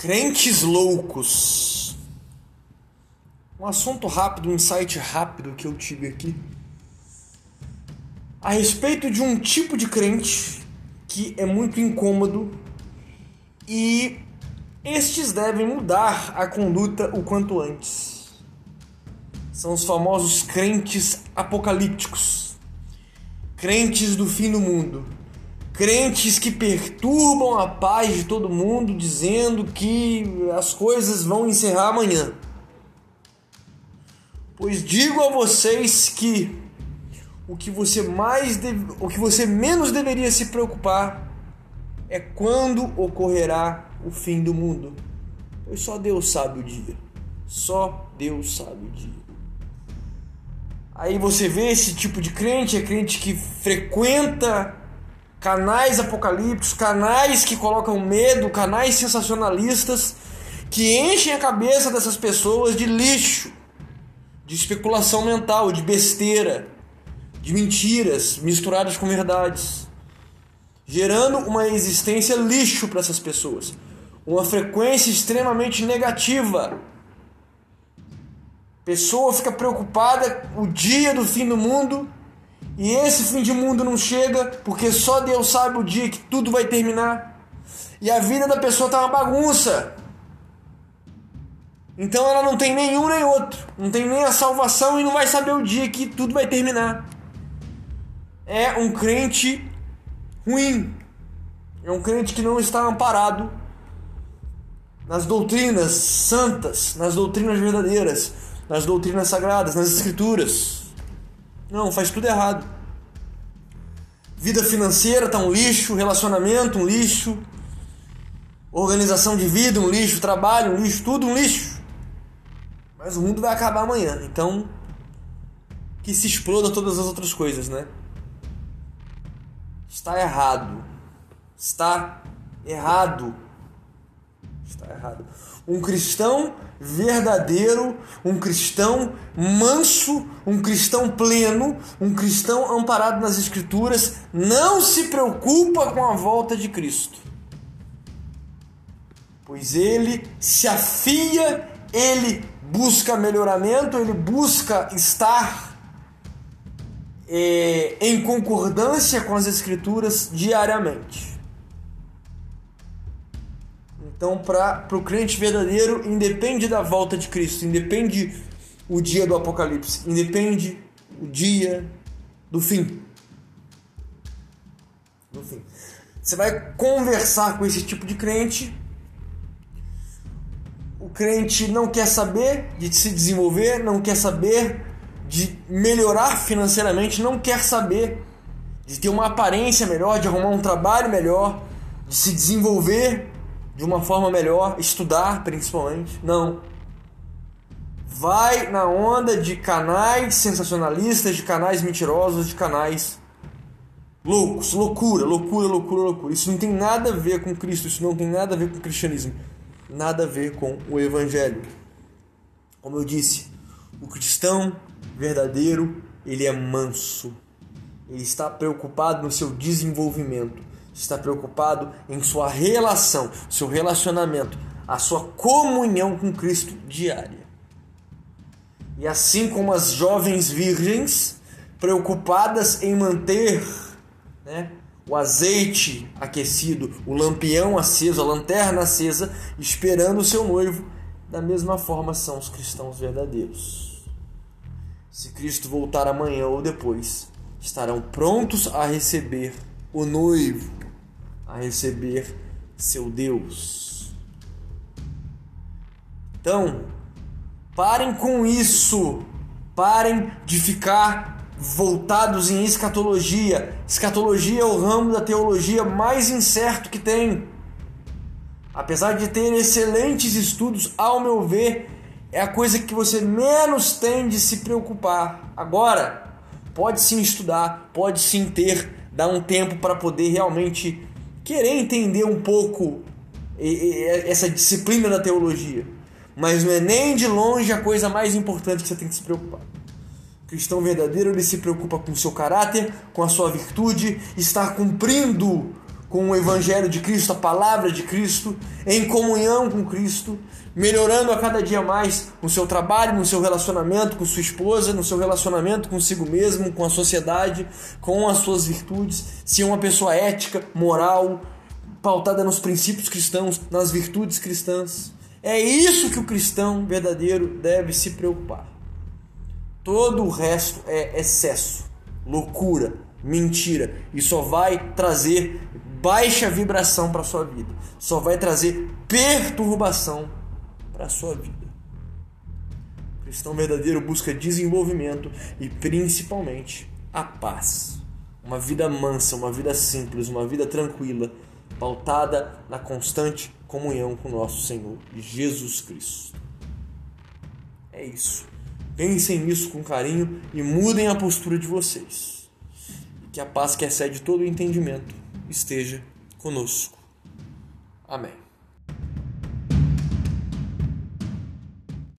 Crentes loucos. Um assunto rápido, um insight rápido que eu tive aqui. A respeito de um tipo de crente que é muito incômodo e estes devem mudar a conduta o quanto antes. São os famosos crentes apocalípticos, crentes do fim do mundo crentes que perturbam a paz de todo mundo, dizendo que as coisas vão encerrar amanhã. Pois digo a vocês que o que você mais deve, o que você menos deveria se preocupar é quando ocorrerá o fim do mundo. Pois só Deus sabe o dia. Só Deus sabe o dia. Aí você vê esse tipo de crente, é crente que frequenta canais apocalípticos, canais que colocam medo, canais sensacionalistas que enchem a cabeça dessas pessoas de lixo, de especulação mental, de besteira, de mentiras misturadas com verdades, gerando uma existência lixo para essas pessoas, uma frequência extremamente negativa. Pessoa fica preocupada o dia do fim do mundo e esse fim de mundo não chega porque só Deus sabe o dia que tudo vai terminar. E a vida da pessoa tá uma bagunça. Então ela não tem nenhum nem outro. Não tem nem a salvação e não vai saber o dia que tudo vai terminar. É um crente ruim. É um crente que não está amparado nas doutrinas santas, nas doutrinas verdadeiras, nas doutrinas sagradas, nas escrituras. Não, faz tudo errado. Vida financeira tá um lixo, relacionamento um lixo, organização de vida um lixo, trabalho um lixo, tudo um lixo. Mas o mundo vai acabar amanhã, então que se exploda todas as outras coisas, né? Está errado. Está errado. Está errado. Um cristão verdadeiro, um cristão manso, um cristão pleno, um cristão amparado nas Escrituras, não se preocupa com a volta de Cristo. Pois ele se afia, ele busca melhoramento, ele busca estar é, em concordância com as Escrituras diariamente. Então, para o crente verdadeiro, independe da volta de Cristo, independe o dia do Apocalipse, independe o dia do fim. Do fim. Você vai conversar com esse tipo de crente. O crente não quer saber de se desenvolver, não quer saber de melhorar financeiramente, não quer saber de ter uma aparência melhor, de arrumar um trabalho melhor, de se desenvolver de uma forma melhor, estudar principalmente. Não. Vai na onda de canais sensacionalistas, de canais mentirosos, de canais loucos, loucura, loucura, loucura, loucura. Isso não tem nada a ver com Cristo, isso não tem nada a ver com o cristianismo, nada a ver com o evangelho. Como eu disse, o cristão verdadeiro, ele é manso. Ele está preocupado no seu desenvolvimento está preocupado em sua relação, seu relacionamento, a sua comunhão com Cristo diária. E assim como as jovens virgens preocupadas em manter né, o azeite aquecido, o lampião aceso, a lanterna acesa, esperando o seu noivo, da mesma forma são os cristãos verdadeiros. Se Cristo voltar amanhã ou depois, estarão prontos a receber o noivo a receber seu Deus. Então, parem com isso. Parem de ficar voltados em escatologia. Escatologia é o ramo da teologia mais incerto que tem. Apesar de ter excelentes estudos, ao meu ver, é a coisa que você menos tem de se preocupar. Agora, pode sim estudar, pode sim ter, dar um tempo para poder realmente querer entender um pouco essa disciplina da teologia. Mas não é nem de longe a coisa mais importante que você tem que se preocupar. O cristão verdadeiro ele se preocupa com o seu caráter, com a sua virtude, estar cumprindo com o Evangelho de Cristo, a palavra de Cristo, em comunhão com Cristo, melhorando a cada dia mais no seu trabalho, no seu relacionamento com sua esposa, no seu relacionamento consigo mesmo, com a sociedade, com as suas virtudes, ser uma pessoa ética, moral, pautada nos princípios cristãos, nas virtudes cristãs. É isso que o cristão verdadeiro deve se preocupar. Todo o resto é excesso, loucura, mentira e só vai trazer baixa vibração para sua vida, só vai trazer perturbação para sua vida. O cristão verdadeiro busca desenvolvimento e principalmente a paz. Uma vida mansa, uma vida simples, uma vida tranquila, pautada na constante comunhão com nosso Senhor Jesus Cristo. É isso. Pensem nisso com carinho e mudem a postura de vocês. Que a paz que excede todo o entendimento esteja conosco. Amém.